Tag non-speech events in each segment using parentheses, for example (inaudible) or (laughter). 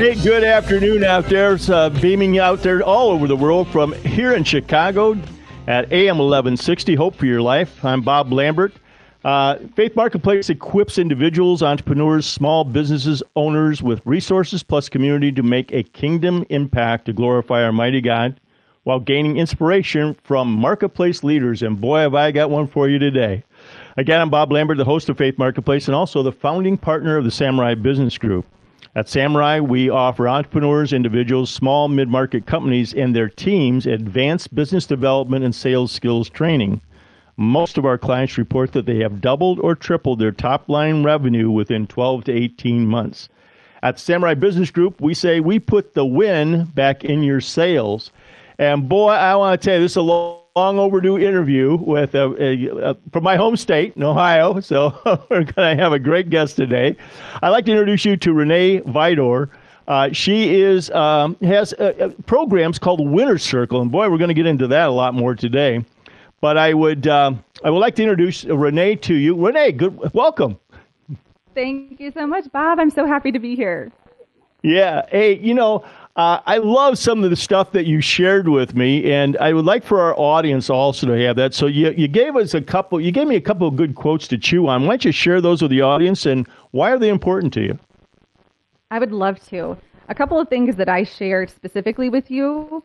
Good afternoon out there. Uh, beaming out there all over the world from here in Chicago at AM 1160 Hope for Your Life. I'm Bob Lambert. Uh, Faith Marketplace equips individuals, entrepreneurs, small businesses, owners with resources plus community to make a kingdom impact to glorify our mighty God while gaining inspiration from marketplace leaders. And boy, have I got one for you today. Again, I'm Bob Lambert, the host of Faith Marketplace and also the founding partner of the Samurai Business Group. At Samurai, we offer entrepreneurs, individuals, small, mid market companies, and their teams advanced business development and sales skills training. Most of our clients report that they have doubled or tripled their top line revenue within 12 to 18 months. At Samurai Business Group, we say we put the win back in your sales. And boy, I want to tell you, this is a long overdue interview with a, a, a, from my home state in Ohio. So (laughs) we're going to have a great guest today. I'd like to introduce you to Renee Vidor. Uh, she is um, has uh, uh programs called Winner Circle, and boy, we're going to get into that a lot more today. But I would uh, I would like to introduce Renee to you. Renee, good welcome. Thank you so much, Bob. I'm so happy to be here. Yeah. Hey, you know, uh, I love some of the stuff that you shared with me, and I would like for our audience also to have that. So you, you gave us a couple, you gave me a couple of good quotes to chew on. Why don't you share those with the audience, and why are they important to you? I would love to. A couple of things that I shared specifically with you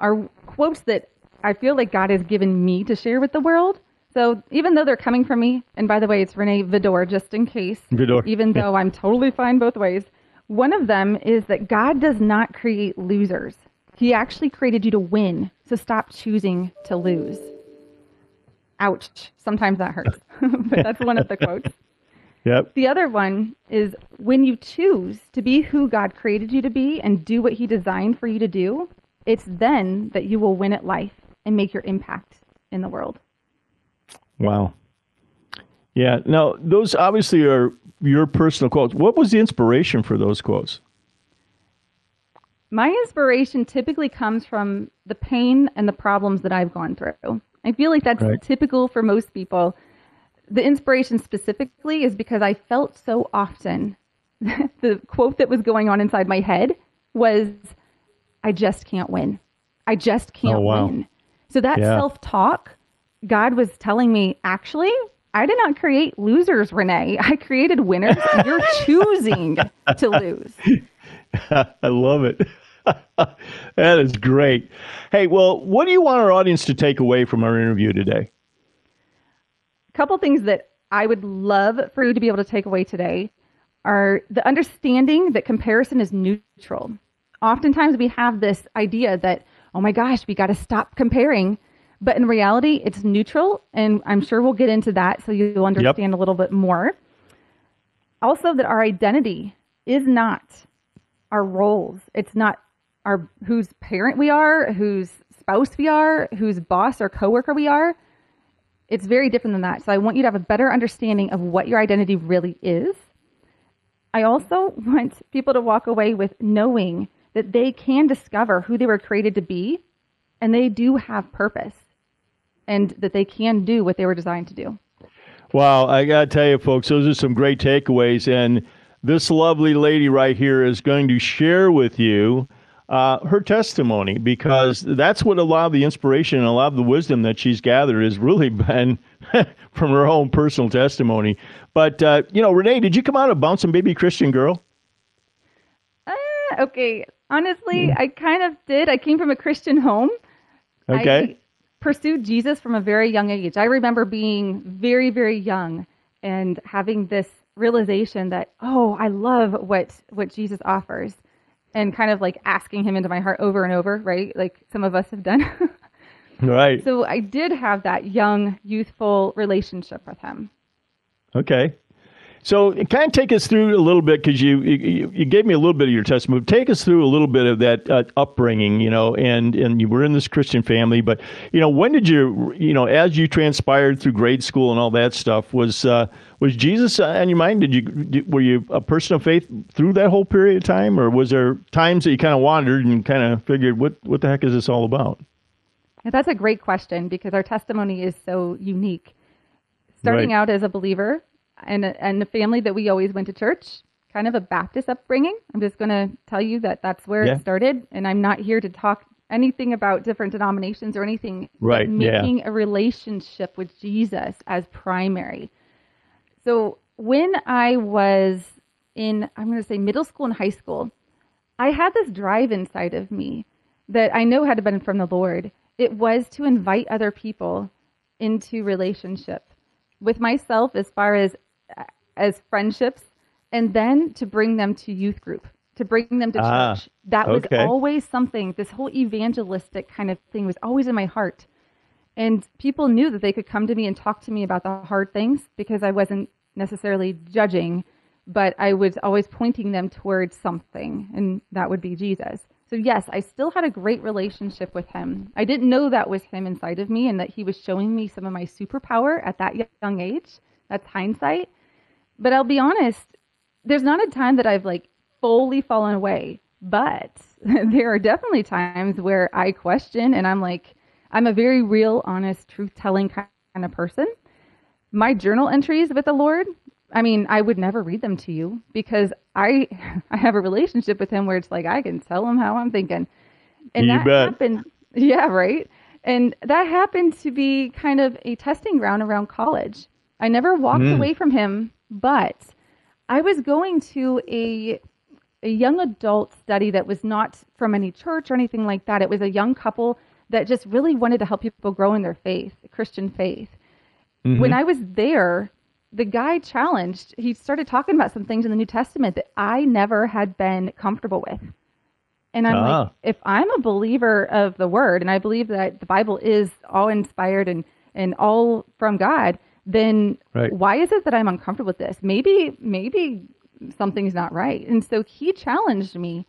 are quotes that I feel like God has given me to share with the world. So even though they're coming from me, and by the way, it's Renee Vidor, just in case. Vidor. Even though I'm totally fine both ways. One of them is that God does not create losers. He actually created you to win. So stop choosing to lose. Ouch. Sometimes that hurts. (laughs) but that's one of the quotes. (laughs) Yep. The other one is when you choose to be who God created you to be and do what He designed for you to do, it's then that you will win at life and make your impact in the world. Wow. Yeah. Now, those obviously are your personal quotes. What was the inspiration for those quotes? My inspiration typically comes from the pain and the problems that I've gone through. I feel like that's right. typical for most people. The inspiration specifically is because I felt so often (laughs) the quote that was going on inside my head was, I just can't win. I just oh, can't oh, wow. win. So that yeah. self talk, God was telling me, actually, I did not create losers, Renee. I created winners. you're (laughs) choosing to lose. (laughs) I love it. (laughs) that is great. Hey, well, what do you want our audience to take away from our interview today? A couple things that I would love for you to be able to take away today are the understanding that comparison is neutral. Oftentimes we have this idea that, oh my gosh, we got to stop comparing but in reality, it's neutral, and I'm sure we'll get into that so you'll understand yep. a little bit more. Also, that our identity is not our roles. It's not our whose parent we are, whose spouse we are, whose boss or coworker we are. It's very different than that. So I want you to have a better understanding of what your identity really is. I also (laughs) want people to walk away with knowing that they can discover who they were created to be and they do have purpose and that they can do what they were designed to do. Wow, I got to tell you, folks, those are some great takeaways. And this lovely lady right here is going to share with you uh, her testimony because that's what a lot of the inspiration and a lot of the wisdom that she's gathered has really (laughs) been from her own personal testimony. But, uh, you know, Renee, did you come out a bouncing baby Christian girl? Uh, okay. Honestly. I kind of did. I came from a Christian home. Okay. I, pursued Jesus from a very young age. I remember being very, very young and having this realization that, oh, I love what what Jesus offers. And kind of like asking him into my heart over and over, right? Like some of us have done. (laughs) right. So I did have that young, youthful relationship with him. Okay. So kind of take us through a little bit because you, you, you gave me a little bit of your testimony. Take us through a little bit of that uh, upbringing, you know, and and you were in this Christian family, but you know, when did you, you know, as you transpired through grade school and all that stuff, was uh, was Jesus on your mind? Did you were you a person of faith through that whole period of time, or was there times that you kind of wandered and kind of figured, what what the heck is this all about? That's a great question because our testimony is so unique. Starting Right. out as a believer and a, and a family that we always went to church, kind of a Baptist upbringing. I'm just going to tell you that that's where Yeah. it started, and I'm not here to talk anything about different denominations or anything. Right, yeah. Making a relationship with Jesus as primary. So when I was in, I'm going to say middle school and high school, I had this drive inside of me that I know had been from the Lord. It was to invite other people into relationship with myself as far as as friendships and then to bring them to youth group, to bring them to Ah, church. That was okay. always something. This whole evangelistic kind of thing was always in my heart. And people knew that they could come to me and talk to me about the hard things because I wasn't necessarily judging, but I was always pointing them towards something, and that would be Jesus. So, yes, I still had a great relationship with him. I didn't know that was him inside of me and that he was showing me some of my superpower at that young age. That's hindsight. But I'll be honest, there's not a time that I've like fully fallen away, but (laughs) there are definitely times where I question and I'm like, I'm a very real, honest, truth telling kind of person. My journal entries with the Lord, I mean, I would never read them to you because I (laughs) I have a relationship with him where it's like I can tell him how I'm thinking. And You that bet. happened yeah, right. And that happened to be kind of a testing ground around college. I never walked hmm. away from him, but I was going to a a young adult study that was not from any church or anything like that. It was a young couple that just really wanted to help people grow in their faith, Christian faith. When I was there, the guy challenged, he started talking about some things in the New Testament that I never had been comfortable with. And I'm Ah. like, if I'm a believer of the word and I believe that the Bible is all inspired and, and all from God, then Right. why is it that I'm uncomfortable with this? Maybe, maybe something's not right. And so he challenged me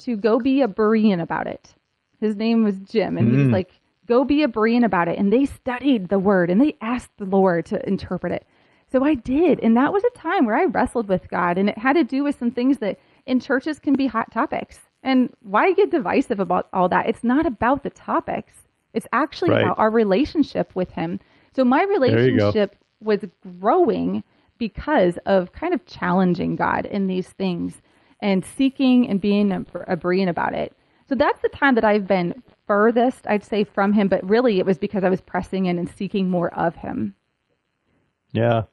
to go be a Berean about it. His name was Jim, and he was mm. like, "Go be a Berean about it." And they studied the word and they asked the Lord to interpret it. So I did, and that was a time where I wrestled with God, and it had to do with some things that in churches can be hot topics. And why get divisive about all that? It's not about the topics. It's actually Right. about our relationship with Him. So my relationship was growing because of kind of challenging God in these things and seeking and being a, a Berean about it. So that's the time that I've been furthest, I'd say, from him. But really, it was because I was pressing in and seeking more of him. Yeah.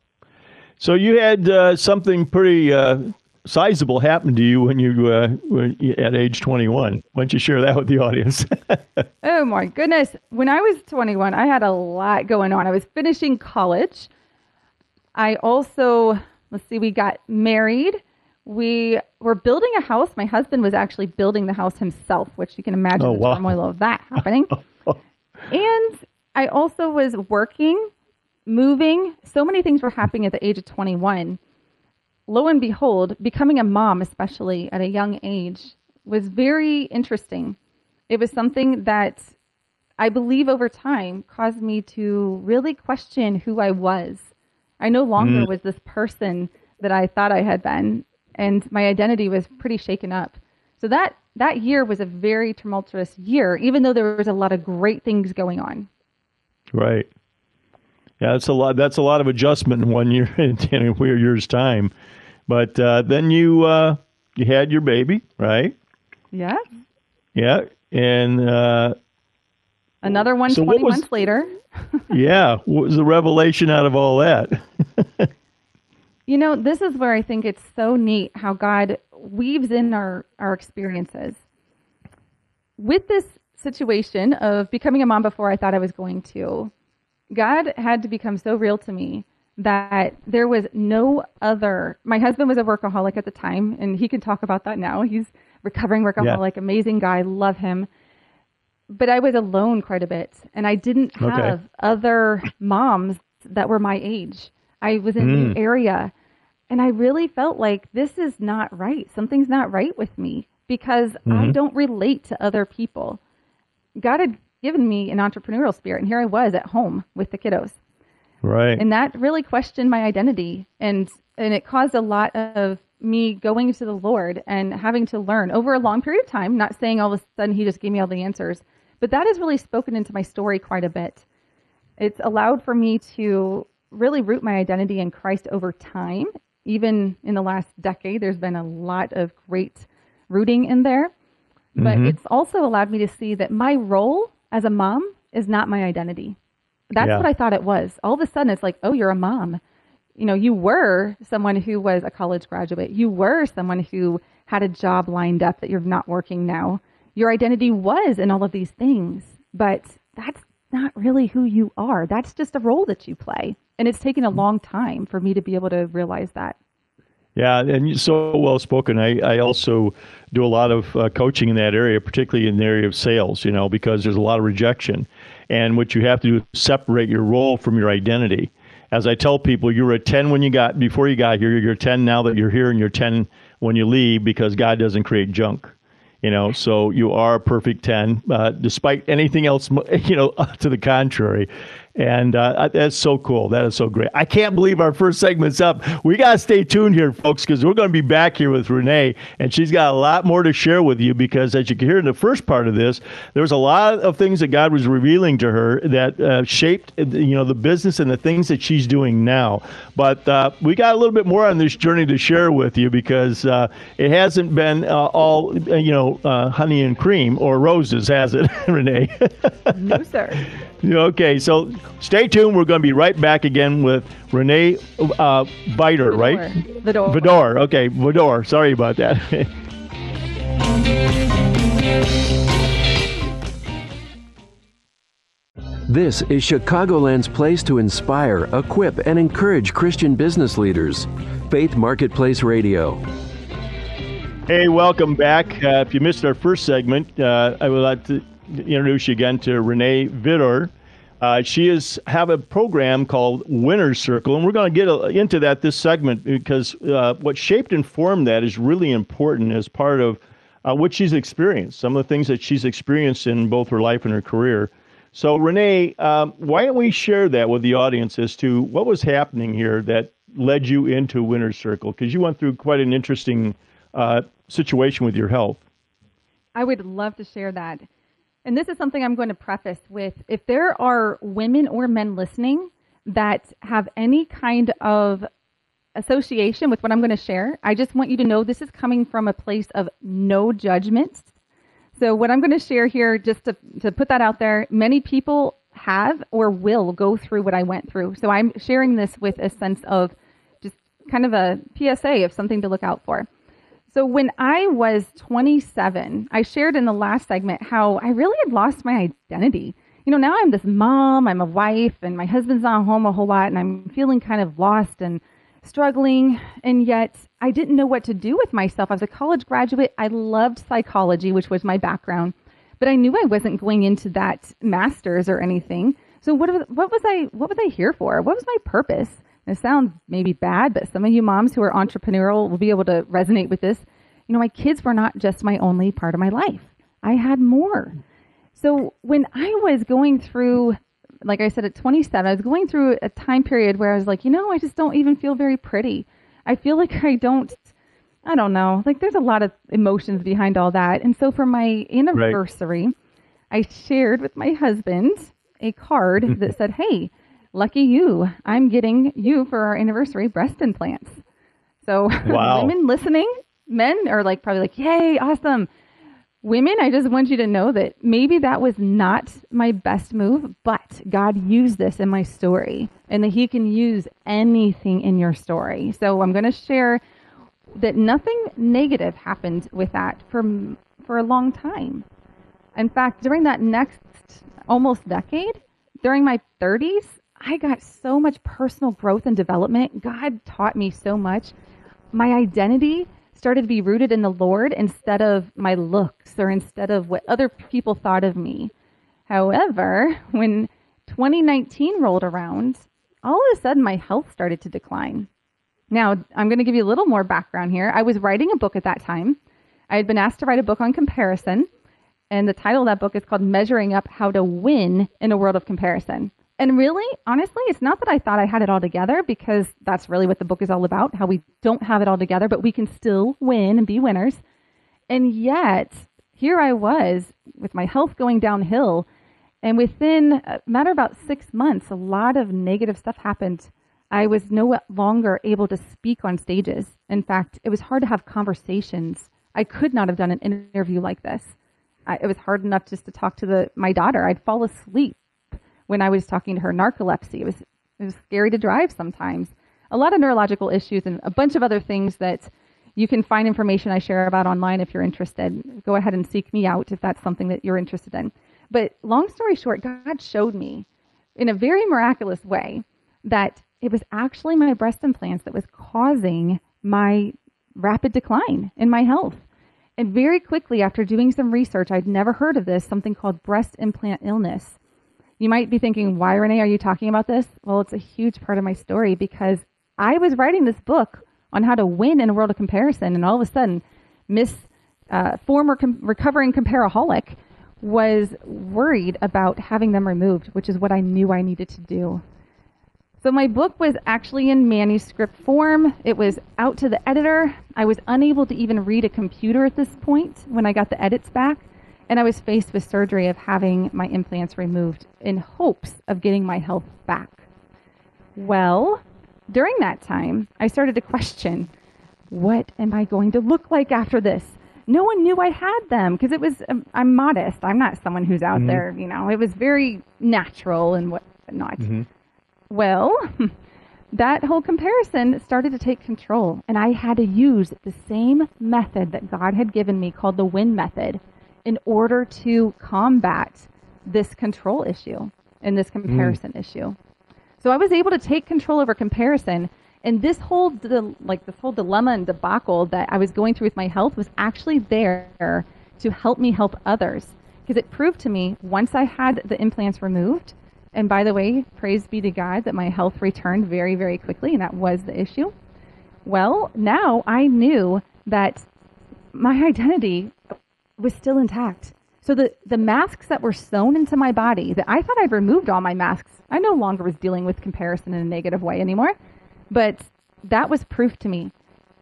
So you had uh, something pretty uh, sizable happened to you when you uh, were at age 21. Why don't you share that with the audience? (laughs) Oh my goodness. When I was 21, I had a lot going on. I was finishing college. I also, let's see, we got married. We were building a house. My husband was actually building the house himself, which you can imagine Oh, the wow. turmoil of that (laughs) happening. and I also was working, moving. So many things were happening at the age of 21. Lo and behold, becoming a mom, especially at a young age, was very interesting. It was something that I believe over time caused me to really question who I was. I no longer mm. was this person that I thought I had been, and my identity was pretty shaken up. So that that year was a very tumultuous year, even though there was a lot of great things going on. right. Yeah, that's a lot. That's a lot of adjustment in one year (laughs) in a weird year's time. But uh, then you uh, you had your baby, right? Yeah. Yeah, and uh, Another one So 20 was- months later. (laughs) yeah, what was the revelation out of all that? (laughs) You know, this is where I think it's so neat how God weaves in our, our experiences. With this situation of becoming a mom before I thought I was going to, God had to become so real to me that there was no other. My husband was a workaholic at the time, and he can talk about that now. He's recovering workaholic, amazing guy, love him. But I was alone quite a bit, and I didn't Okay. have other moms that were my age. I was in a new area, And I really felt like this is not right. Something's not right with me because mm-hmm. I don't relate to other people. God had given me an entrepreneurial spirit, and here I was at home with the kiddos. Right. And that really questioned my identity, and and it caused a lot of me going to the Lord and having to learn over a long period of time. Not saying all of a sudden He just gave me all the answers, but that has really spoken into my story quite a bit. It's allowed for me to really root my identity in Christ over time. Even in the last decade, there's been a lot of great rooting in there. But mm-hmm. it's also allowed me to see that my role as a mom is not my identity. That's yeah. what I thought it was. All of a sudden, it's like, oh, you're a mom. You know, you were someone who was a college graduate. You were someone who had a job lined up that you're not working now. Your identity was in all of these things, but that's not really who you are. That's just a role that you play. And it's taken a long time for me to be able to realize that. Yeah, and so well spoken. I, I also do a lot of uh, coaching in that area, particularly in the area of sales, you know, because there's a lot of rejection. And what you have to do is separate your role from your identity. As I tell people, you were a 10 when you got before you got here, you're a 10 now that you're here, and you're 10 when you leave because God doesn't create junk you know so you are a perfect 10 uh, despite anything else (laughs) you know (laughs) to the contrary and uh, that's so cool. That is so great. I can't believe our first segment's up. We got to stay tuned here, folks, because we're going to be back here with Renee, and she's got a lot more to share with you. Because as you can hear in the first part of this, there was a lot of things that God was revealing to her that uh, shaped, you know, the business and the things that she's doing now. But uh, we got a little bit more on this journey to share with you because uh, it hasn't been uh, all, you know, uh, honey and cream or roses, has it, (laughs) Renee? no, sir. (laughs) Okay, so stay tuned. We're going to be right back again with Renee uh, Biter, right? Vidor. Vidor. Okay, Vidor. Sorry about that. (laughs) this is Chicagoland's place to inspire, equip, and encourage Christian business leaders. Faith Marketplace Radio. Hey, welcome back. Uh, if you missed our first segment, uh, I would like to introduce you again to Renee Vidor. Uh, she is have a program called Winner's Circle, and we're going to get a, into that this segment because uh, what shaped and formed that is really important as part of uh, what she's experienced, some of the things that she's experienced in both her life and her career. So, Renee, um, why don't we share that with the audience as to what was happening here that led you into Winner's Circle? Because you went through quite an interesting uh, situation with your health. I would love to share that. And this is something I'm going to preface with if there are women or men listening that have any kind of association with what I'm going to share, I just want you to know this is coming from a place of no judgment. So, what I'm going to share here, just to, to put that out there, many people have or will go through what I went through. So, I'm sharing this with a sense of just kind of a PSA of something to look out for. So when I was 27, I shared in the last segment how I really had lost my identity. You know, now I'm this mom, I'm a wife, and my husband's not home a whole lot, and I'm feeling kind of lost and struggling. And yet I didn't know what to do with myself. I was a college graduate. I loved psychology, which was my background, but I knew I wasn't going into that master's or anything. So what, what was I, what was I here for? What was my purpose? It sounds maybe bad, but some of you moms who are entrepreneurial will be able to resonate with this. You know, my kids were not just my only part of my life. I had more. So when I was going through, like I said, at 27, I was going through a time period where I was like, you know, I just don't even feel very pretty. I feel like I don't, I don't know, like there's a lot of emotions behind all that. And so for my anniversary, right. I shared with my husband a card (laughs) that said, hey, lucky you, I'm getting you for our anniversary breast implants. So (laughs) wow. women listening, men are like probably like, yay, awesome. Women, I just want you to know that maybe that was not my best move, but God used this in my story and that He can use anything in your story. So I'm going to share that nothing negative happened with that for, for a long time. In fact, during that next almost decade, during my 30s, I got so much personal growth and development. God taught me so much. My identity started to be rooted in the Lord instead of my looks or instead of what other people thought of me. However, when 2019 rolled around, all of a sudden my health started to decline. Now, I'm going to give you a little more background here. I was writing a book at that time. I had been asked to write a book on comparison, and the title of that book is called Measuring Up How to Win in a World of Comparison. And really, honestly, it's not that I thought I had it all together because that's really what the book is all about how we don't have it all together, but we can still win and be winners. And yet, here I was with my health going downhill. And within a matter of about six months, a lot of negative stuff happened. I was no longer able to speak on stages. In fact, it was hard to have conversations. I could not have done an interview like this. I, it was hard enough just to talk to the, my daughter. I'd fall asleep when I was talking to her. Narcolepsy. It was it was scary to drive sometimes. A lot of neurological issues and a bunch of other things that you can find information I share about online if you're interested. Go ahead and seek me out if that's something that you're interested in. But long story short, God showed me in a very miraculous way that it was actually my breast implants that was causing my rapid decline in my health. And very quickly, after doing some research, I'd never heard of this, something called breast implant illness. You might be thinking, why, Renee, are you talking about this? Well, it's a huge part of my story because I was writing this book on how to win in a world of comparison, and all of a sudden, Miss uh, former com- recovering comparaholic was worried about having them removed, which is what I knew I needed to do. So my book was actually in manuscript form. It was out to the editor. I was unable to even read a computer at this point when I got the edits back. And I was faced with surgery of having my implants removed in hopes of getting my health back. Well, during that time, I started to question what am I going to look like after this? No one knew I had them because it was, um, I'm modest. I'm not someone who's out mm-hmm. there, you know, it was very natural and whatnot. Mm-hmm. Well, (laughs) that whole comparison started to take control, and I had to use the same method that God had given me called the win method in order to combat this control issue and this comparison mm. issue. So I was able to take control over comparison. And this whole like this whole dilemma and debacle that I was going through with my health was actually there to help me help others because it proved to me once I had the implants removed. And by the way, praise be to God that my health returned very, very quickly, and that was the issue. Well, now I knew that my identity was still intact. So the, the masks that were sewn into my body, that I thought I'd removed all my masks. I no longer was dealing with comparison in a negative way anymore. But that was proof to me.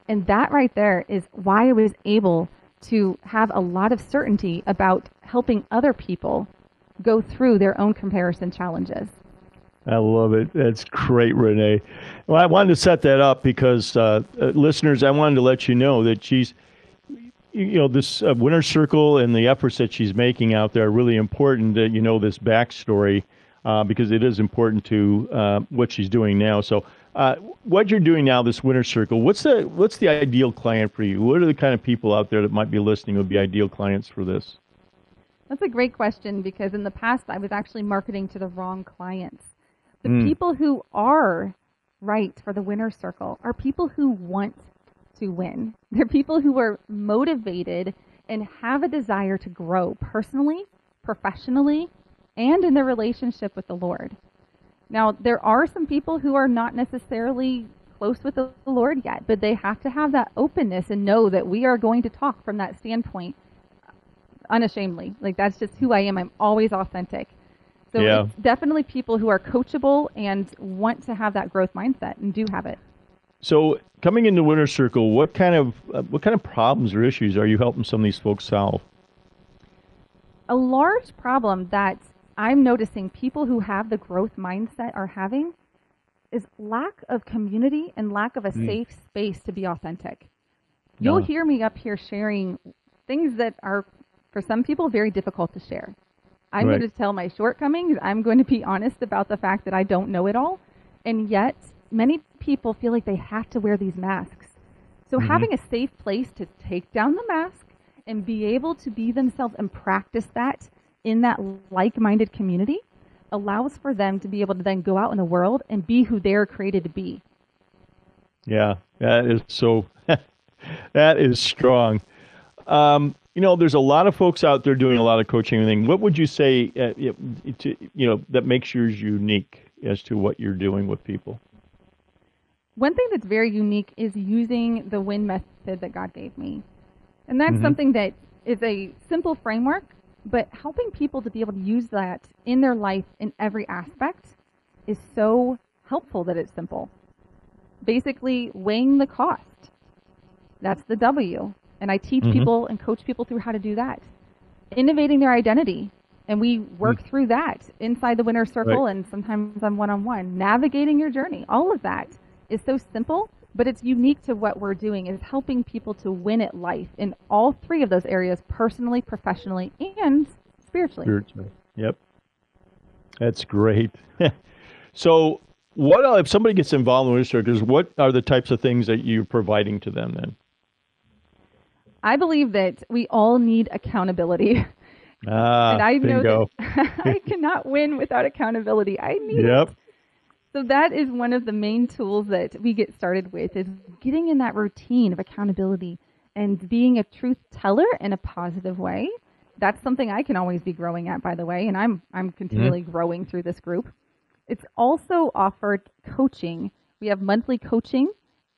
And that right there is why I was able to have a lot of certainty about helping other people go through their own comparison challenges. I love it. That's great, Renee. Well, I wanted to set that up because, uh, uh, listeners, I wanted to let you know that she's you know this uh, winner circle and the efforts that she's making out there are really important that you know this backstory uh, because it is important to uh, what she's doing now. So uh, what you're doing now this winner circle what's the what's the ideal client for you? What are the kind of people out there that might be listening would be ideal clients for this? That's a great question because in the past i was actually marketing to the wrong clients. The mm. people who are right for the winner circle are people who want to win. They're people who are motivated and have a desire to grow personally, professionally, and in their relationship with the Lord. Now, there are some people who are not necessarily close with the Lord yet, but they have to have that openness and know that we are going to talk from that standpoint unashamedly. Like that's just who I am. I'm always authentic. So yeah. definitely people who are coachable and want to have that growth mindset and do have it. So, coming into Winner Circle, what kind of uh, what kind of problems or issues are you helping some of these folks solve? A large problem that I'm noticing people who have the growth mindset are having is lack of community and lack of a mm. safe space to be authentic. You'll hear me up here sharing things that are, for some people, very difficult to share. I'm right. going to tell my shortcomings. I'm going to be honest about the fact that I don't know it all. And yet, many people feel like they have to wear these masks. So mm-hmm. having a safe place to take down the mask and be able to be themselves and practice that in that like-minded community allows for them to be able to then go out in the world and be who they're created to be. Yeah, that is so. (laughs) that is strong. Um, you know, there's a lot of folks out there doing a lot of coaching and thing. What would you say, uh, to, you know, that makes yours unique as to what you're doing with people? One thing that's very unique is using the win method that God gave me. And that's Mhm. something that is a simple framework, but helping people to be able to use that in their life in every aspect is so helpful that it's simple. Basically, weighing the cost. That's the W. And I teach Mhm. people and coach people through how to do that. Innovating their identity. And we work through that inside the winner circle Right. and sometimes on one on one. Navigating your journey. All of that is so simple, but it's unique to what we're doing is helping people to win at life in all three of those areas personally, professionally, and spiritually. Spiritually. Yep. That's great. (laughs) so, what if somebody gets involved in Circles? What are the types of things that you're providing to them then? I believe that we all need accountability. (laughs) Ah, and I know bingo. that (laughs) I cannot win without accountability. I need Yep. So that is one of the main tools that we get started with is getting in that routine of accountability and being a truth teller in a positive way. That's something I can always be growing at, by the way, and I'm I'm mm-hmm. continually growing through this group. It's also offered coaching. We have monthly coaching,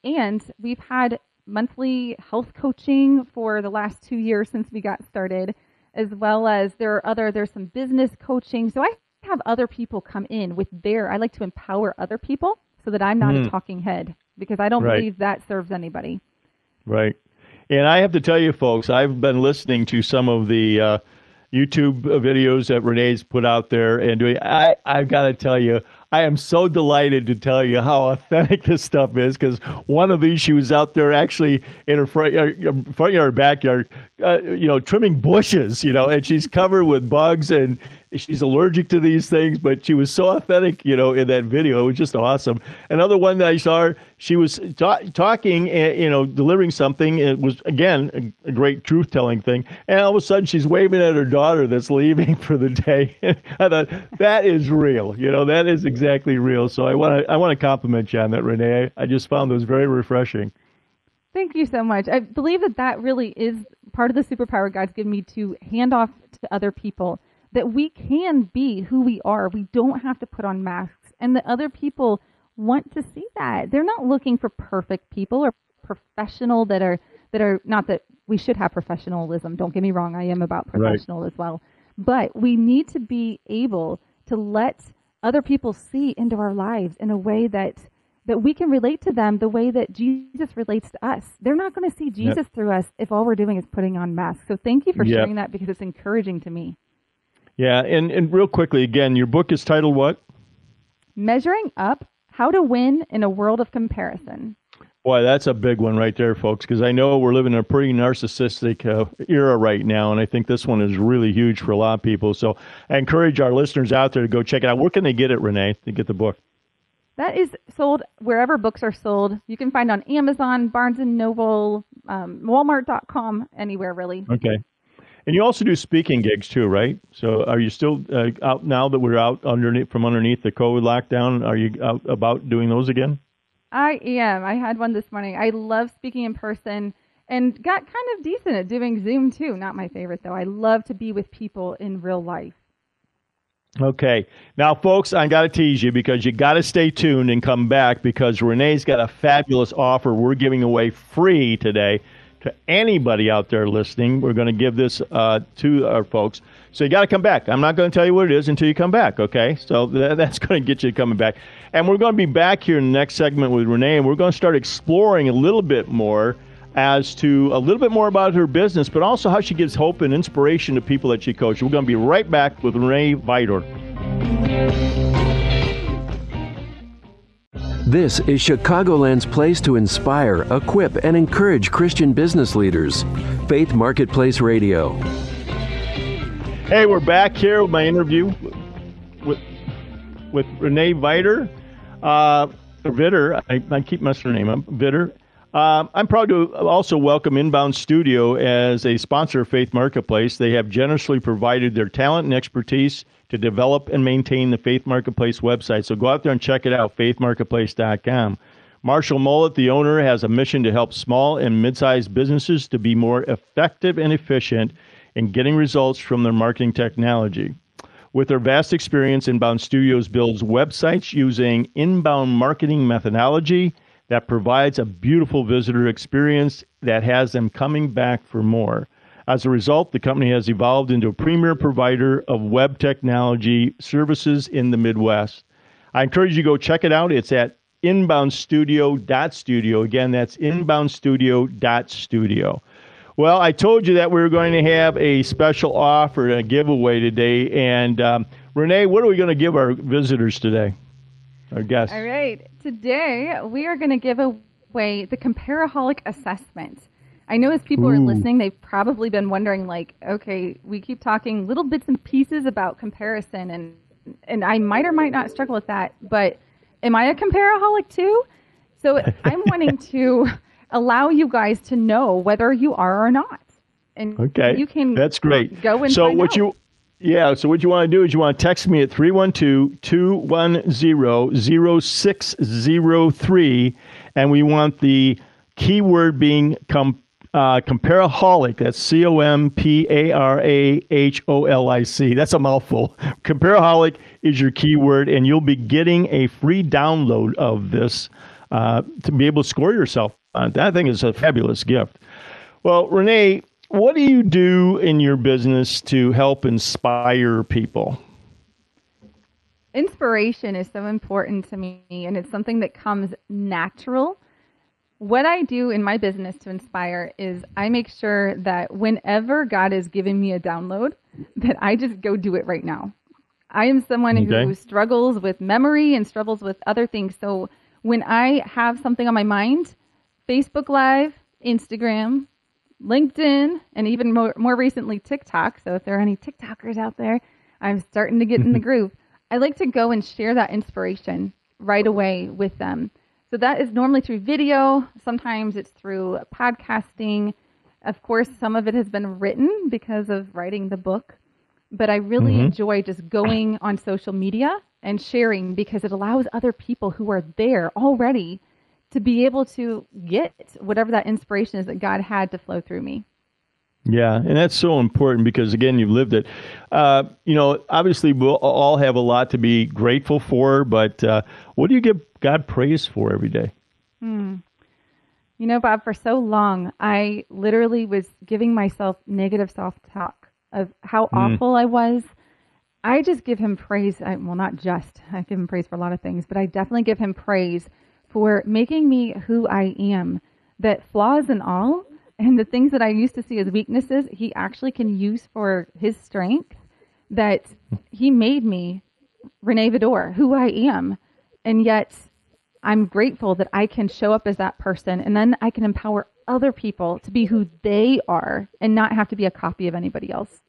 and we've had monthly health coaching for the last two years since we got started, as well as there are other there's some business coaching. So I have other people come in with their. I like to empower other people so that I'm not Hmm. a talking head because I don't Right. believe that serves anybody. Right. And I have to tell you, folks, I've been listening to some of the uh, YouTube videos that Renee's put out there, and doing. I I've got to tell you, I am so delighted to tell you how (laughs) authentic this stuff is. Because one of these, she was out there actually in her front yard, front yard, backyard, uh, you know, trimming bushes, you know, and she's covered with bugs and she's allergic to these things, but she was so authentic, you know, in that video. It was just awesome. Another one that I saw she was ta- talking, and, you know, delivering something. It was, again, a, a great truth telling thing. And all of a sudden, she's waving at her daughter that's leaving (laughs) for the day. (laughs) I thought, that is real. You know, that is exactly real. So I want to I want to compliment you on that, Renee. I just found those very refreshing. Thank you so much. I believe that that really is part of the superpower God's given me to hand off to other people that we can be who we are. We don't have to put on masks, and that other people want to see that. They're not looking for perfect people or professional that are that are not that we should have professionalism. Don't get me wrong. I am about Right. professional as well, but we need to be able to let other people see into our lives in a way that that we can relate to them the way that Jesus relates to us. They're not going to see Jesus through us if all we're doing is putting on masks. So thank you for Yep. sharing that because it's encouraging to me. Yeah, and, and real quickly, again, your book is titled what? Measuring up how to win in a world of comparison. Boy, that's a big one right there, folks, because I know we're living in a pretty narcissistic uh, era right now, and I think this one is really huge for a lot of people. So I encourage our listeners out there to go check it out. Where can they get it, Renee, to get the book? That is sold wherever books are sold. You can find on Amazon, Barnes and Noble, um, Walmart.com, anywhere really. Okay. And you also do speaking gigs too, right? So are you still uh, out now that we're out underneath from underneath the COVID lockdown? Are you out about doing those again? I am. I had one this morning. I love speaking in person and got kind of decent at doing Zoom too. Not my favorite though. I love to be with people in real life. Okay. Now, folks, I got to tease you because you got to stay tuned and come back because Renee's got a fabulous offer we're giving away free today to anybody out there listening. We're going to give this uh, to our folks. So you got to come back. I'm not going to tell you what it is until you come back, okay? So (laughs) th- that's going to get you coming back. And we're going to be back here in the next segment with Renee, and we're going to start exploring a little bit more as to a little bit more about her business, but also how she gives hope and inspiration to people that she coaches. We're going to be right back with Renee Vidor. This is Chicagoland's place to inspire, equip, and encourage Christian business leaders. Faith Marketplace Radio. Hey, we're back here with my interview with with Renee Viter. Uh, Vitter, I, I keep messing her name up. Vitter. Um, I'm proud to also welcome Inbound Studio as a sponsor of Faith Marketplace. They have generously provided their talent and expertise to develop and maintain the Faith Marketplace website. So go out there and check it out, faithmarketplace.com. Marshall Mullet, the owner, has a mission to help small and mid-sized businesses to be more effective and efficient in getting results from their marketing technology. With their vast experience, Inbound Studios builds websites using inbound marketing methodology that provides a beautiful visitor experience that has them coming back for more. As a result, the company has evolved into a premier provider of web technology services in the Midwest. I encourage you to go check it out. It's at inboundstudio.studio. Again, that's inboundstudio.studio. Well, I told you that we were going to have a special offer, a giveaway today. And um, Renee, what are we going to give our visitors today? Our guests. All right. Today, we are going to give away the Comparaholic assessment. I know as people Ooh. are hmm. listening, they've probably been wondering, like, okay, we keep talking little bits and pieces about comparison, and and I might or might not struggle with that, but am I a comparaholic too? So (laughs) I'm wanting to allow you guys to know whether you are or not. And okay, you can that's great. Go and so what out. you yeah, so what you want to do is you want to text me at 312-210-0603 and we want the keyword being com- uh, comparaholic. That's C O M P A R A H O L I C. That's a mouthful. (laughs) Comparaholic is your keyword, and you'll be getting a free download of this uh, to be able to score yourself. Uh, that thing is a fabulous gift. Well, Renee, what do you do in your business to help inspire people? Inspiration is so important to me, and it's something that comes natural what I do in my business to inspire is I make sure that whenever God is giving me a download, that I just go do it right now. I am someone okay. who struggles with memory and struggles with other things. So when I have something on my mind, Facebook Live, Instagram, LinkedIn, and even more, more recently TikTok. So if there are any TikTokers out there, I'm starting to get in the (laughs) groove. I like to go and share that inspiration right away with them. So that is normally through video. Sometimes it's through podcasting. Of course, some of it has been written because of writing the book. But I really mm-hmm. enjoy just going on social media and sharing because it allows other people who are there already to be able to get whatever that inspiration is that God had to flow through me. Yeah, and that's so important because again, you've lived it. Uh, you know, obviously, we'll all have a lot to be grateful for, but uh, what do you give God praise for every day? Hmm. You know, Bob, for so long, I literally was giving myself negative self talk of how mm. awful I was. I just give him praise. I, well, not just, I give him praise for a lot of things, but I definitely give him praise for making me who I am. That flaws and all, and the things that I used to see as weaknesses, he actually can use for his strength. That he made me Renee Vidor, who I am. And yet I'm grateful that I can show up as that person and then I can empower other people to be who they are and not have to be a copy of anybody else.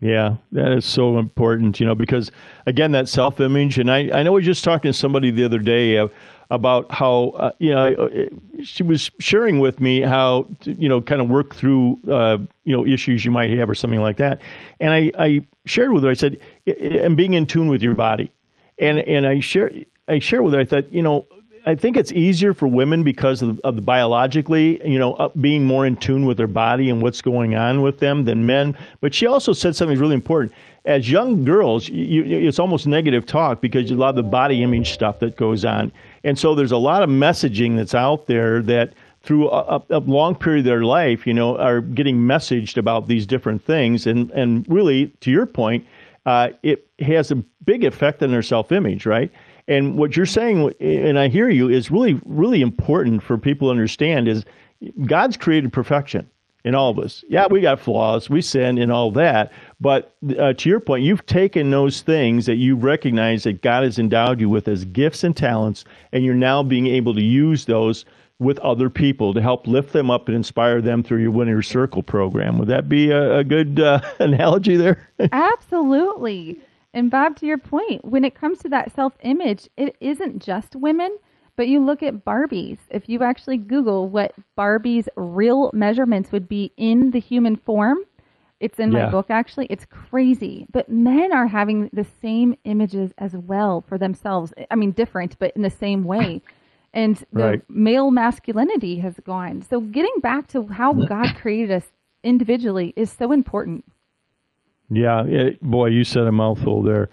Yeah, that is so important, you know, because again, that self image. And I, I know I was just talking to somebody the other day uh, about how, uh, you know, uh, she was sharing with me how, to, you know, kind of work through, uh, you know, issues you might have or something like that. And I, I shared with her, I said, and being in tune with your body. And, and I share, I share with her, I thought, you know, I think it's easier for women because of, of the biologically, you know, being more in tune with their body and what's going on with them than men. But she also said something really important. As young girls, you, it's almost negative talk because a lot of the body image stuff that goes on, and so there's a lot of messaging that's out there that through a, a, long period of their life, you know, are getting messaged about these different things, and and really, to your point, uh, it has a big effect on their self-image, right? And what you're saying, and I hear you, is really, really important for people to understand is God's created perfection in all of us. Yeah, we got flaws, we sin and all that. But uh, to your point, you've taken those things that you recognize that God has endowed you with as gifts and talents, and you're now being able to use those with other people to help lift them up and inspire them through your Winner Circle program. Would that be a, a good uh, (laughs) analogy there? (laughs) Absolutely. And Bob, to your point, when it comes to that self image, it isn't just women, but you look at Barbies. If you actually Google what Barbie's real measurements would be in the human form, it's in yeah. my book actually. It's crazy. But men are having the same images as well for themselves. I mean, different, but in the same way. (laughs) And the right. male masculinity has gone. So getting back to how God created us individually is so important. Yeah, it, boy, you said a mouthful there.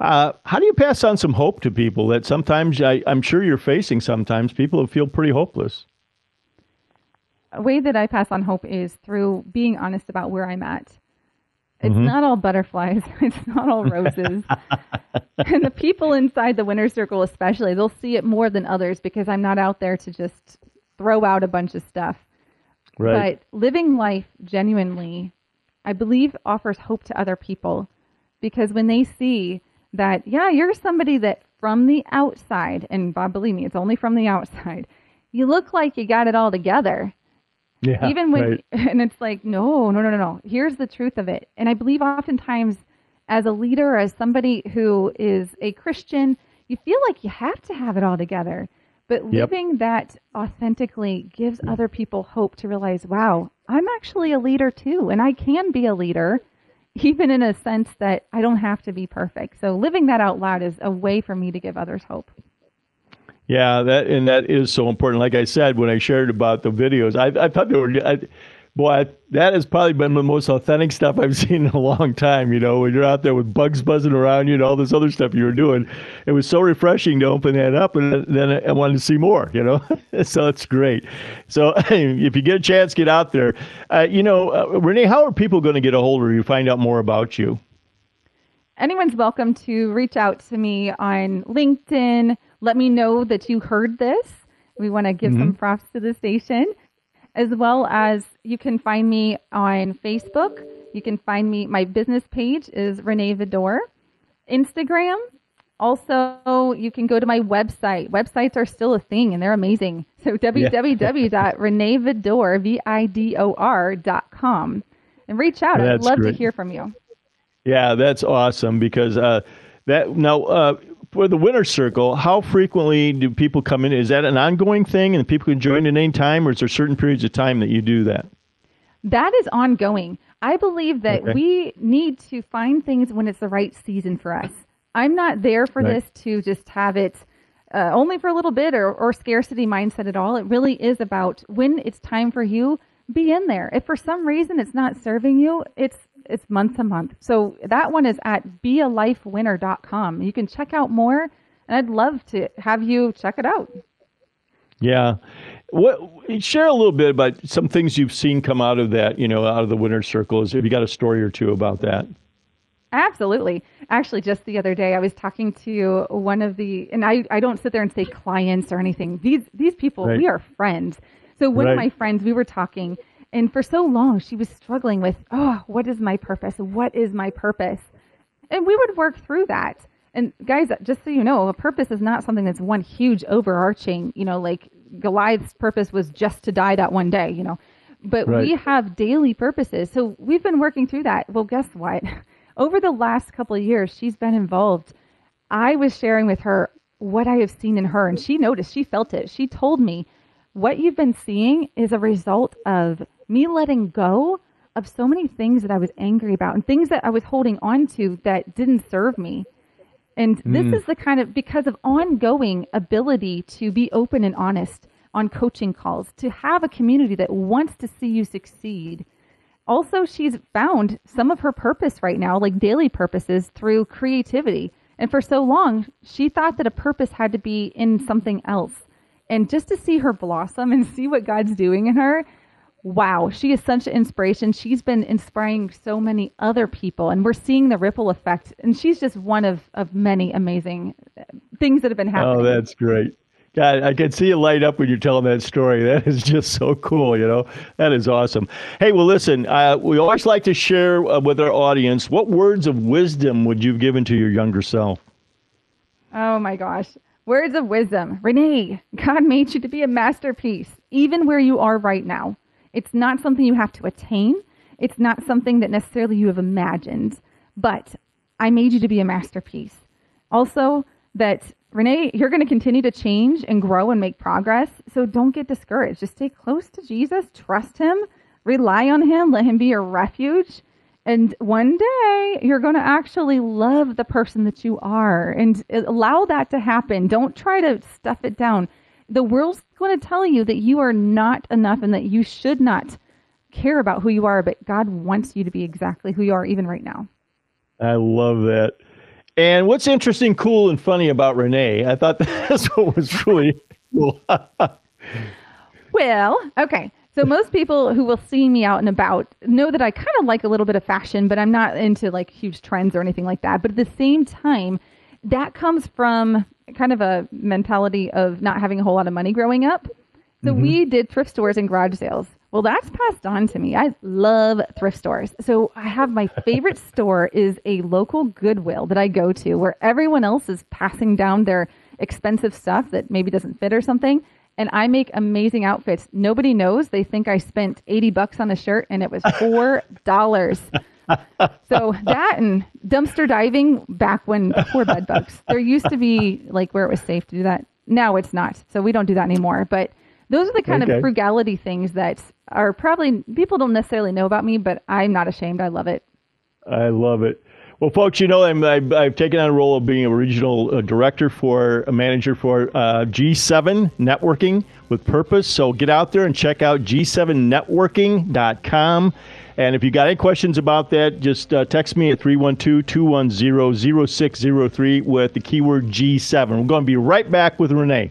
Uh, how do you pass on some hope to people that sometimes I, I'm sure you're facing sometimes people who feel pretty hopeless? A way that I pass on hope is through being honest about where I'm at. It's mm-hmm. not all butterflies. (laughs) It's not all roses. (laughs) and the people inside the winner circle, especially, they'll see it more than others because I'm not out there to just throw out a bunch of stuff. Right. But living life genuinely, I believe, offers hope to other people because when they see that, yeah, you're somebody that from the outside, and Bob, believe me, it's only from the outside, you look like you got it all together. Yeah, Even when, right. (laughs) and it's like, no, no, no, no, no. Here's the truth of it. And I believe oftentimes as a leader, as somebody who is a Christian, you feel like you have to have it all together. But yep. living that authentically gives other people hope to realize, wow, I'm actually a leader too, and I can be a leader, even in a sense that I don't have to be perfect. So living that out loud is a way for me to give others hope. Yeah, that and that is so important. Like I said when I shared about the videos, I, I thought they were. I, boy, that has probably been the most authentic stuff I've (laughs) seen in a long time. You know, when you're out there with bugs buzzing around you and all this other stuff you were doing, it was so refreshing to open that up, and then I wanted to see more. You know, (laughs) so it's great. So (laughs) if you get a chance, get out there. Uh, you know, uh, Renee, how are people going to get a hold of you, find out more about you? Anyone's welcome to reach out to me on LinkedIn let me know that you heard this. We want to give mm-hmm. some props to the station, as well as you can find me on Facebook. You can find me, my business page is Renee Vidor. Instagram, also, you can go to my website. Websites are still a thing and they're amazing. So www.reneevidor.com and reach out. That's I'd love great. to hear from you. Yeah, that's awesome because uh, that now uh, for the Winner Circle, how frequently do people come in? Is that an ongoing thing and people can join at any time, or is there certain periods of time that you do that? That is ongoing. I believe that okay. we need to find things when it's the right season for us. I'm not there for right. this to just have it uh, only for a little bit or, or scarcity mindset at all. It really is about when it's time for you, be in there. If for some reason it's not serving you, it's it's month to month. So that one is at bealifewinner.com. You can check out more, and I'd love to have you check it out. Yeah. What share a little bit about some things you've seen come out of that, you know, out of the Winner Circles. Have you got a story or two about that? Absolutely. Actually, just the other day, I was talking to one of the, and I, I don't sit there and say clients or anything. These these people, right. we are friends. So one right. of my friends, we were talking, and for so long, she was struggling with, oh, what is my purpose? What is my purpose? And we would work through that. And guys, just so you know, a purpose is not something that's one huge overarching, you know, like Goliath's purpose was just to die that one day, you know. But right. we have daily purposes. So we've been working through that. Well, guess what? (laughs) Over the last couple of years, she's been involved. I was sharing with her what I have seen in her, and she noticed, she felt it. She told me, what you've been seeing is a result of me letting go of so many things that I was angry about and things that I was holding on to that didn't serve me. And mm. this is the kind of because of ongoing ability to be open and honest on coaching calls, to have a community that wants to see you succeed. Also, she's found some of her purpose right now, like daily purposes, through creativity. And for so long, she thought that a purpose had to be in something else. And just to see her blossom and (laughs) see what God's doing in her, wow, she is such an inspiration. She's been inspiring so many other people, and we're seeing the ripple effect. And she's just one of, of many amazing things that have been oh, happening. Oh, that's great. God, I can see you light up when you're telling that story. (laughs) That is just so cool, you know? That is awesome. Hey, well, listen, uh, we always like to share uh, with our audience what words of wisdom would you have given to your younger self? Oh, my gosh. Words of wisdom. Renee, God made you to be a masterpiece, even where you are right now. It's not something you have to attain. It's not something that necessarily you have imagined, but I made you to be a masterpiece. Also, that Renee, you're going to continue to change and grow and make progress. So don't get discouraged. Just stay close to Jesus, trust Him, rely on Him, let Him be your refuge. And one day you're going to actually love the person that you are and allow that to happen. Don't try to stuff it down the world's going to tell you that you are not enough and that you should not care about who you are, but God wants you to be exactly who you are, even right now. I love that. And what's interesting, cool, and funny about Renee? I thought (laughs) that's what was really cool. (laughs) well, okay. So most people who will see me out and about know that I kind of like a little bit of fashion, but I'm not into like huge trends or anything like that. But at the same time, that comes from kind of a mentality of not having a whole lot of money growing up. So mm-hmm. we did thrift stores and garage sales. Well, that's passed on to me. I love thrift stores. So I have my favorite (laughs) store is a local Goodwill that I go to where everyone else is passing down their expensive stuff that maybe doesn't fit or something. And I make amazing outfits. Nobody knows. They think I spent 80 bucks on a shirt and it was (laughs) $4. So that and dumpster diving back when poor bed bugs. There used to be like where it was safe to do that. Now it's not. So we don't do that anymore. But those are the kind okay. of frugality things that are probably people don't necessarily know about me, but I'm not ashamed. I love it. I love it. Well, folks, you know, I'm, I've, I've taken on a role of being a regional uh, director for a manager for uh, G7 Networking with Purpose. So get out there and check out g7networking.com. And if you got any questions about that, just uh, text me at 312 210 0603 with the keyword G7. We're going to be right back with Renee.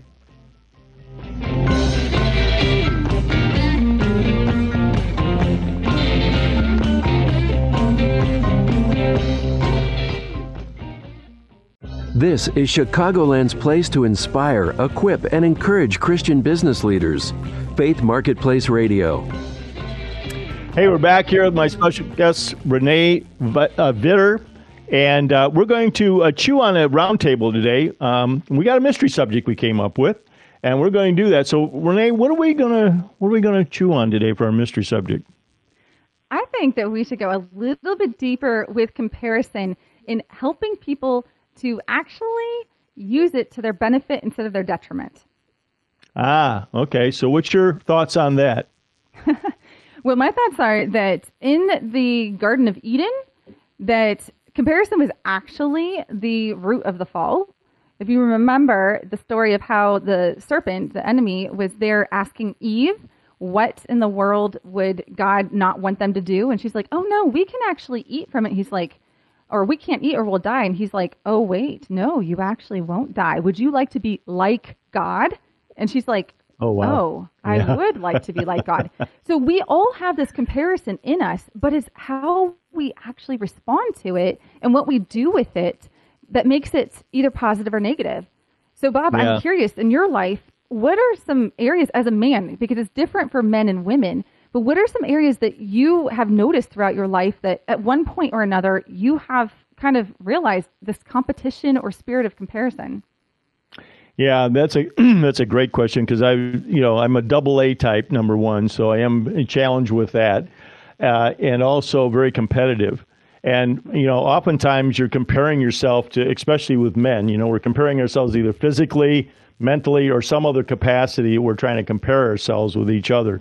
This is Chicagoland's place to inspire, equip, and encourage Christian business leaders. Faith Marketplace Radio. Hey, we're back here with my special guest, Renee uh, Vidor, and uh, we're going to uh, chew on a roundtable today. Um, we got a mystery subject we came up with, and we're going to do that. So, Renee, what are we gonna what are we gonna chew on today for our mystery subject? I think that we should go a little bit deeper with comparison in helping people to actually use it to their benefit instead of their detriment. Ah, okay. So, what's your thoughts on that? (laughs) well, my thoughts are that in the Garden of Eden, that comparison was actually the root of the fall. If you remember the story of how the serpent, the enemy, was there asking Eve, what in the world would God not want them to do? And she's like, oh no, we can actually eat from it. He's like, or we can't eat or we'll die. And he's like, oh, wait, no, you actually won't die. Would you like to be like God? And she's like, oh, wow. Oh, I yeah. would like to be like God. (laughs) so we all have this comparison in us, but it's how we actually respond to it and what we do with it that makes it either positive or negative. So, Bob, yeah. I'm curious in your life, what are some areas as a man, because it's different for men and women, but what are some areas that you have noticed throughout your life that at one point or another you have kind of realized this competition or spirit of comparison? Yeah, that's a (clears throat) that's a great question because I, you know, I'm a double A type number one, so I am challenged with that, uh, and also very competitive. And you know, oftentimes you're comparing yourself to, especially with men. You know, we're comparing ourselves either physically, mentally, or some other capacity. We're trying to compare ourselves with each other.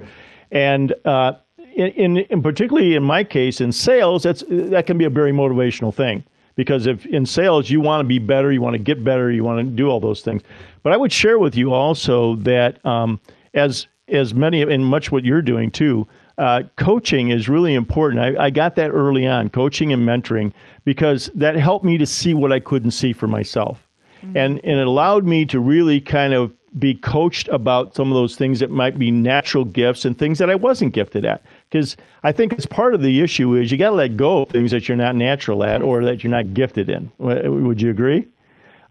And uh, in, in, particularly in my case, in sales, that's that can be a very motivational thing because if in sales you want to be better, you want to get better, you want to do all those things. But I would share with you also that um, as as many and much what you're doing too, uh, coaching is really important. I, I, got that early on, coaching and mentoring, because that helped me to see what I couldn't see for myself. Mm-hmm. And, and it allowed me to really kind of be coached about some of those things that might be natural gifts and things that I wasn't gifted at. Because I think it's part of the issue is you got to let go of things that you're not natural at or that you're not gifted in. Would you agree?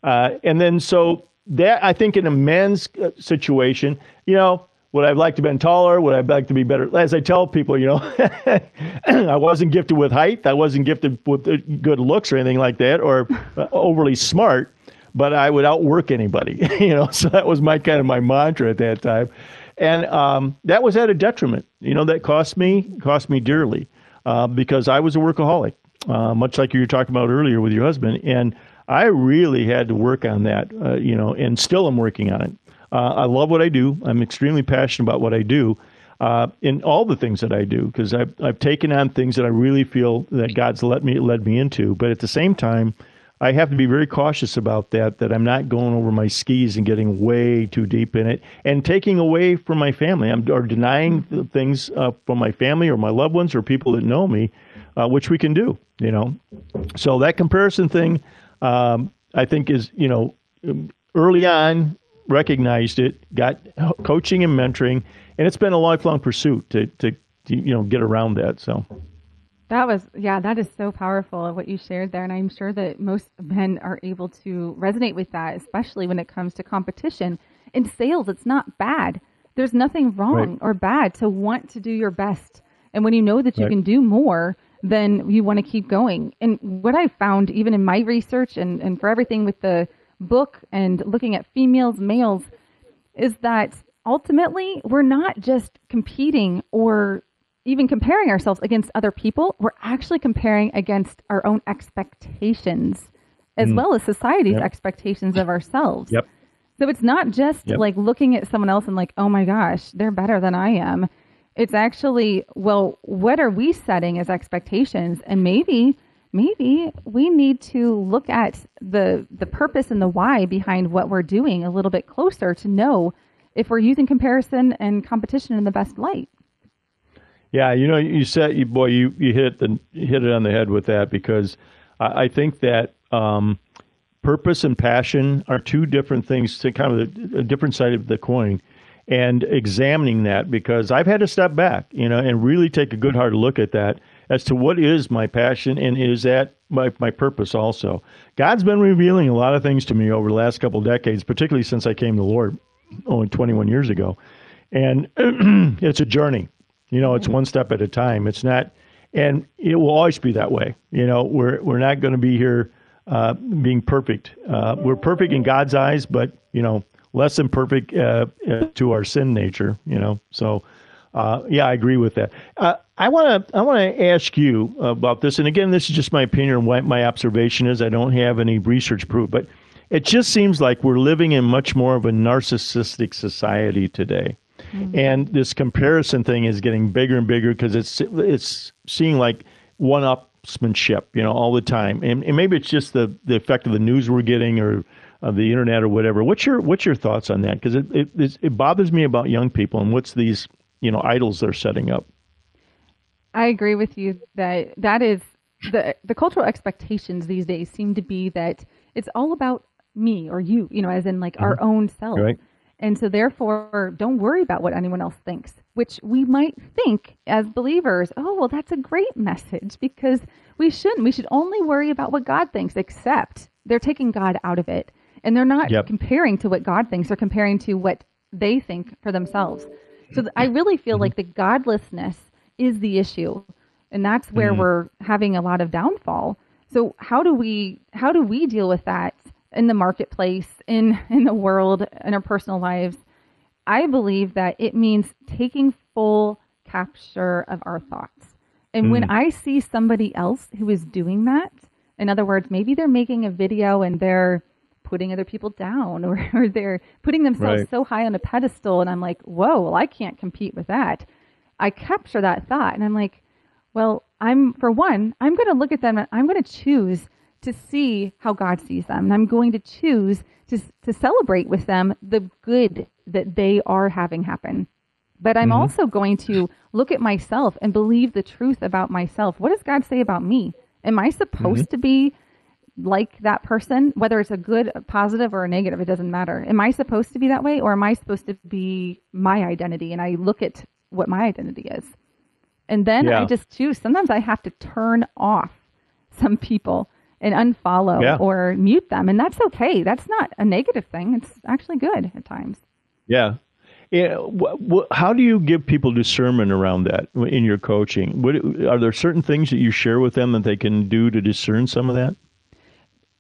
Uh, and then so that I think in a men's uh, situation, you know, would I like to be taller? Would I like to be better? As I tell people, you know, (laughs) I wasn't gifted with height. I wasn't gifted with good looks or anything like that, or uh, overly smart but I would outwork anybody, (laughs) you know. So that was my kind of my mantra at that time, and um, that was at a detriment. You know, that cost me cost me dearly uh, because I was a workaholic, uh, much like you were talking about earlier with your husband, and I really had to work on that. Uh, you know, and still I'm working on it. Uh, I love what I do. I'm extremely passionate about what I do. Uh, in all the things that I do, because I've I've taken on things that I really feel that God's let me led me into, but at the same time, I have to be very cautious about that, that I'm not going over my skis and getting way too deep in it and taking away from my family. I'm or denying things uh, from my family or my loved ones or people that know me, uh, which we can do, you know. So that comparison thing, um, I think is you know early on recognized it, got coaching and mentoring, and it's been a lifelong pursuit to to, to you know get around that. So. That was, yeah, that is so powerful what you shared there. And I'm sure that most men are able to resonate with that, especially when it comes to competition. In sales, it's not bad. There's nothing wrong right. or bad to want to do your best. And when you know that you right. can do more, then you want to keep going. And what I found, even in my research and, and for everything with the book and looking at females, males, is that ultimately we're not just competing or even comparing ourselves against other people, we're actually comparing against our own expectations as mm. well as society's yep. expectations of ourselves. Yep. So it's not just yep. like looking at someone else and like, oh my gosh, they're better than I am. It's actually, well, what are we setting as expectations? And maybe, maybe we need to look at the the purpose and the why behind what we're doing a little bit closer to know if we're using comparison and competition in the best light. Yeah, you know, you said, you boy, you you hit the hit it on the head with that because I, I think that um, purpose and passion are two different things to kind of a, a different side of the coin and examining that because I've had to step back, you know, and really take a good hard look at that as to what is my passion and is that my, my purpose also. God's been revealing a lot of things to me over the last couple decades, particularly since I came to the Lord only 21 years ago. And (clears throat) it's a journey. You know, it's one step at a time. It's not, and it will always be that way. You know, we're we're not going to be here uh, being perfect. Uh, we're perfect in God's eyes, but you know, less than perfect uh, uh to our sin nature. You know, so uh, yeah, I agree with that. Uh, I want to I want to ask you about this, and again, this is just my opinion what my observation is. I don't have any research proof, but it just seems like we're living in much more of a narcissistic society today. Mm-hmm. And this comparison thing is getting bigger and bigger because it's it's seeing like one upsmanship, you know, all the time. And, and maybe it's just the, the effect of the news we're getting or of the internet or whatever. What's your what's your thoughts on that? Because it, it it bothers me about young people and what's these you know idols they're setting up. I agree with you that that is the the cultural expectations these days seem to be that it's all about me or you, you know, as in like mm-hmm. our own self. Right. And so, therefore, don't worry about what anyone else thinks, which we might think as believers, oh, well, that's a great message because we shouldn't. We should only worry about what God thinks, except they're taking God out of it. And they're not yep. comparing to what God thinks, they're comparing to what they think for themselves. So I really feel mm-hmm. like the godlessness is the issue. And that's where mm-hmm. we're having a lot of downfall. So how do we how do we deal with that in the marketplace, in in the world, in our personal lives, I believe that it means taking full capture of our thoughts. And mm. when I see somebody else who is doing that, in other words, maybe they're making a video and they're putting other people down (laughs) or, or they're putting themselves right. so high on a pedestal and I'm like, whoa, well, I can't compete with that. I capture that thought and I'm like, well, I'm for one, I'm going to look at them and I'm going to choose to see how God sees them. And I'm going to choose to, to celebrate with them the good that they are having happen. But I'm mm-hmm. also going to look at myself and believe the truth about myself. What does God say about me? Am I supposed mm-hmm. to be like that person, whether it's a good, a positive, or a negative? It doesn't matter. Am I supposed to be that way, or am I supposed to be my identity? And I look at what my identity is. And then yeah. I just choose. Sometimes I have to turn off some people and unfollow yeah. or mute them. And that's okay. That's not a negative thing. It's actually good at times. Yeah. Yeah, how do you give people discernment around that in your coaching? What, are there certain things that you share with them that they can do to discern some of that?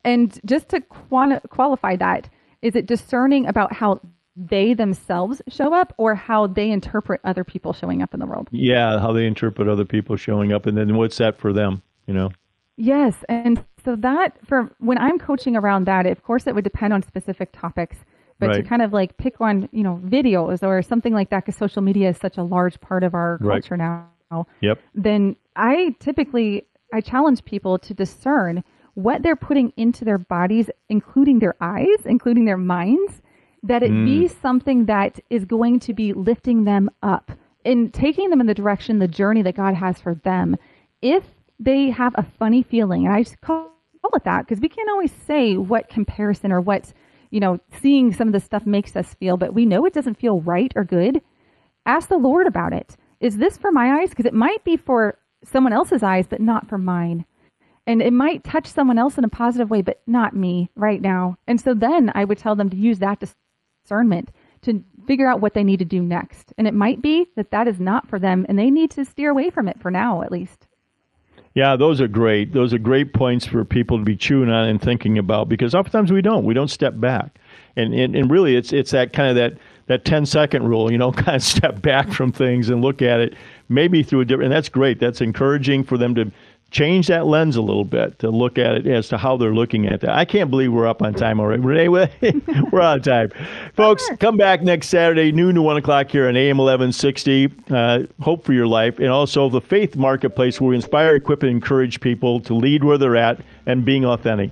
And just to quali- qualify that, is it discerning about how they themselves show up or how they interpret other people showing up in the world? Yeah, how they interpret other people showing up. And then what's that for them, you know? Yes. And so that for when I'm coaching around that, of course, it would depend on specific topics. But right. to kind of like pick on, you know, videos or something like that, because social media is such a large part of our right. culture now. Yep. Then I typically I challenge people to discern what they're putting into their bodies, including their eyes, including their minds, that it mm. be something that is going to be lifting them up and taking them in the direction, the journey that God has for them. If they have a funny feeling, and I just call call it that because we can't always say what comparison or what, you know, seeing some of this stuff makes us feel, but we know it doesn't feel right or good. Ask the Lord about it. Is this for my eyes? Because it might be for someone else's eyes, but not for mine. And it might touch someone else in a positive way, but not me right now. And so then I would tell them to use that discernment to figure out what they need to do next. And it might be that that is not for them and they need to steer away from it for now, at least. Yeah, those are great. Those are great points for people to be chewing on and thinking about because oftentimes we don't. We don't step back. And, and, and really, it's, it's that kind of that, that 10 second rule, you know, (laughs) kind of step back from things and look at it maybe through a different, and that's great. That's encouraging for them to change that lens a little bit to look at it as to how they're looking at that. I can't believe we're up on time already. Renee, (laughs) we're out of time. Folks, come back next Saturday, noon to 1 o'clock here on AM 1160. Uh, Hope for Your Life. And also the Faith Marketplace, where we inspire, equip, and encourage people to lead where they're at and being authentic.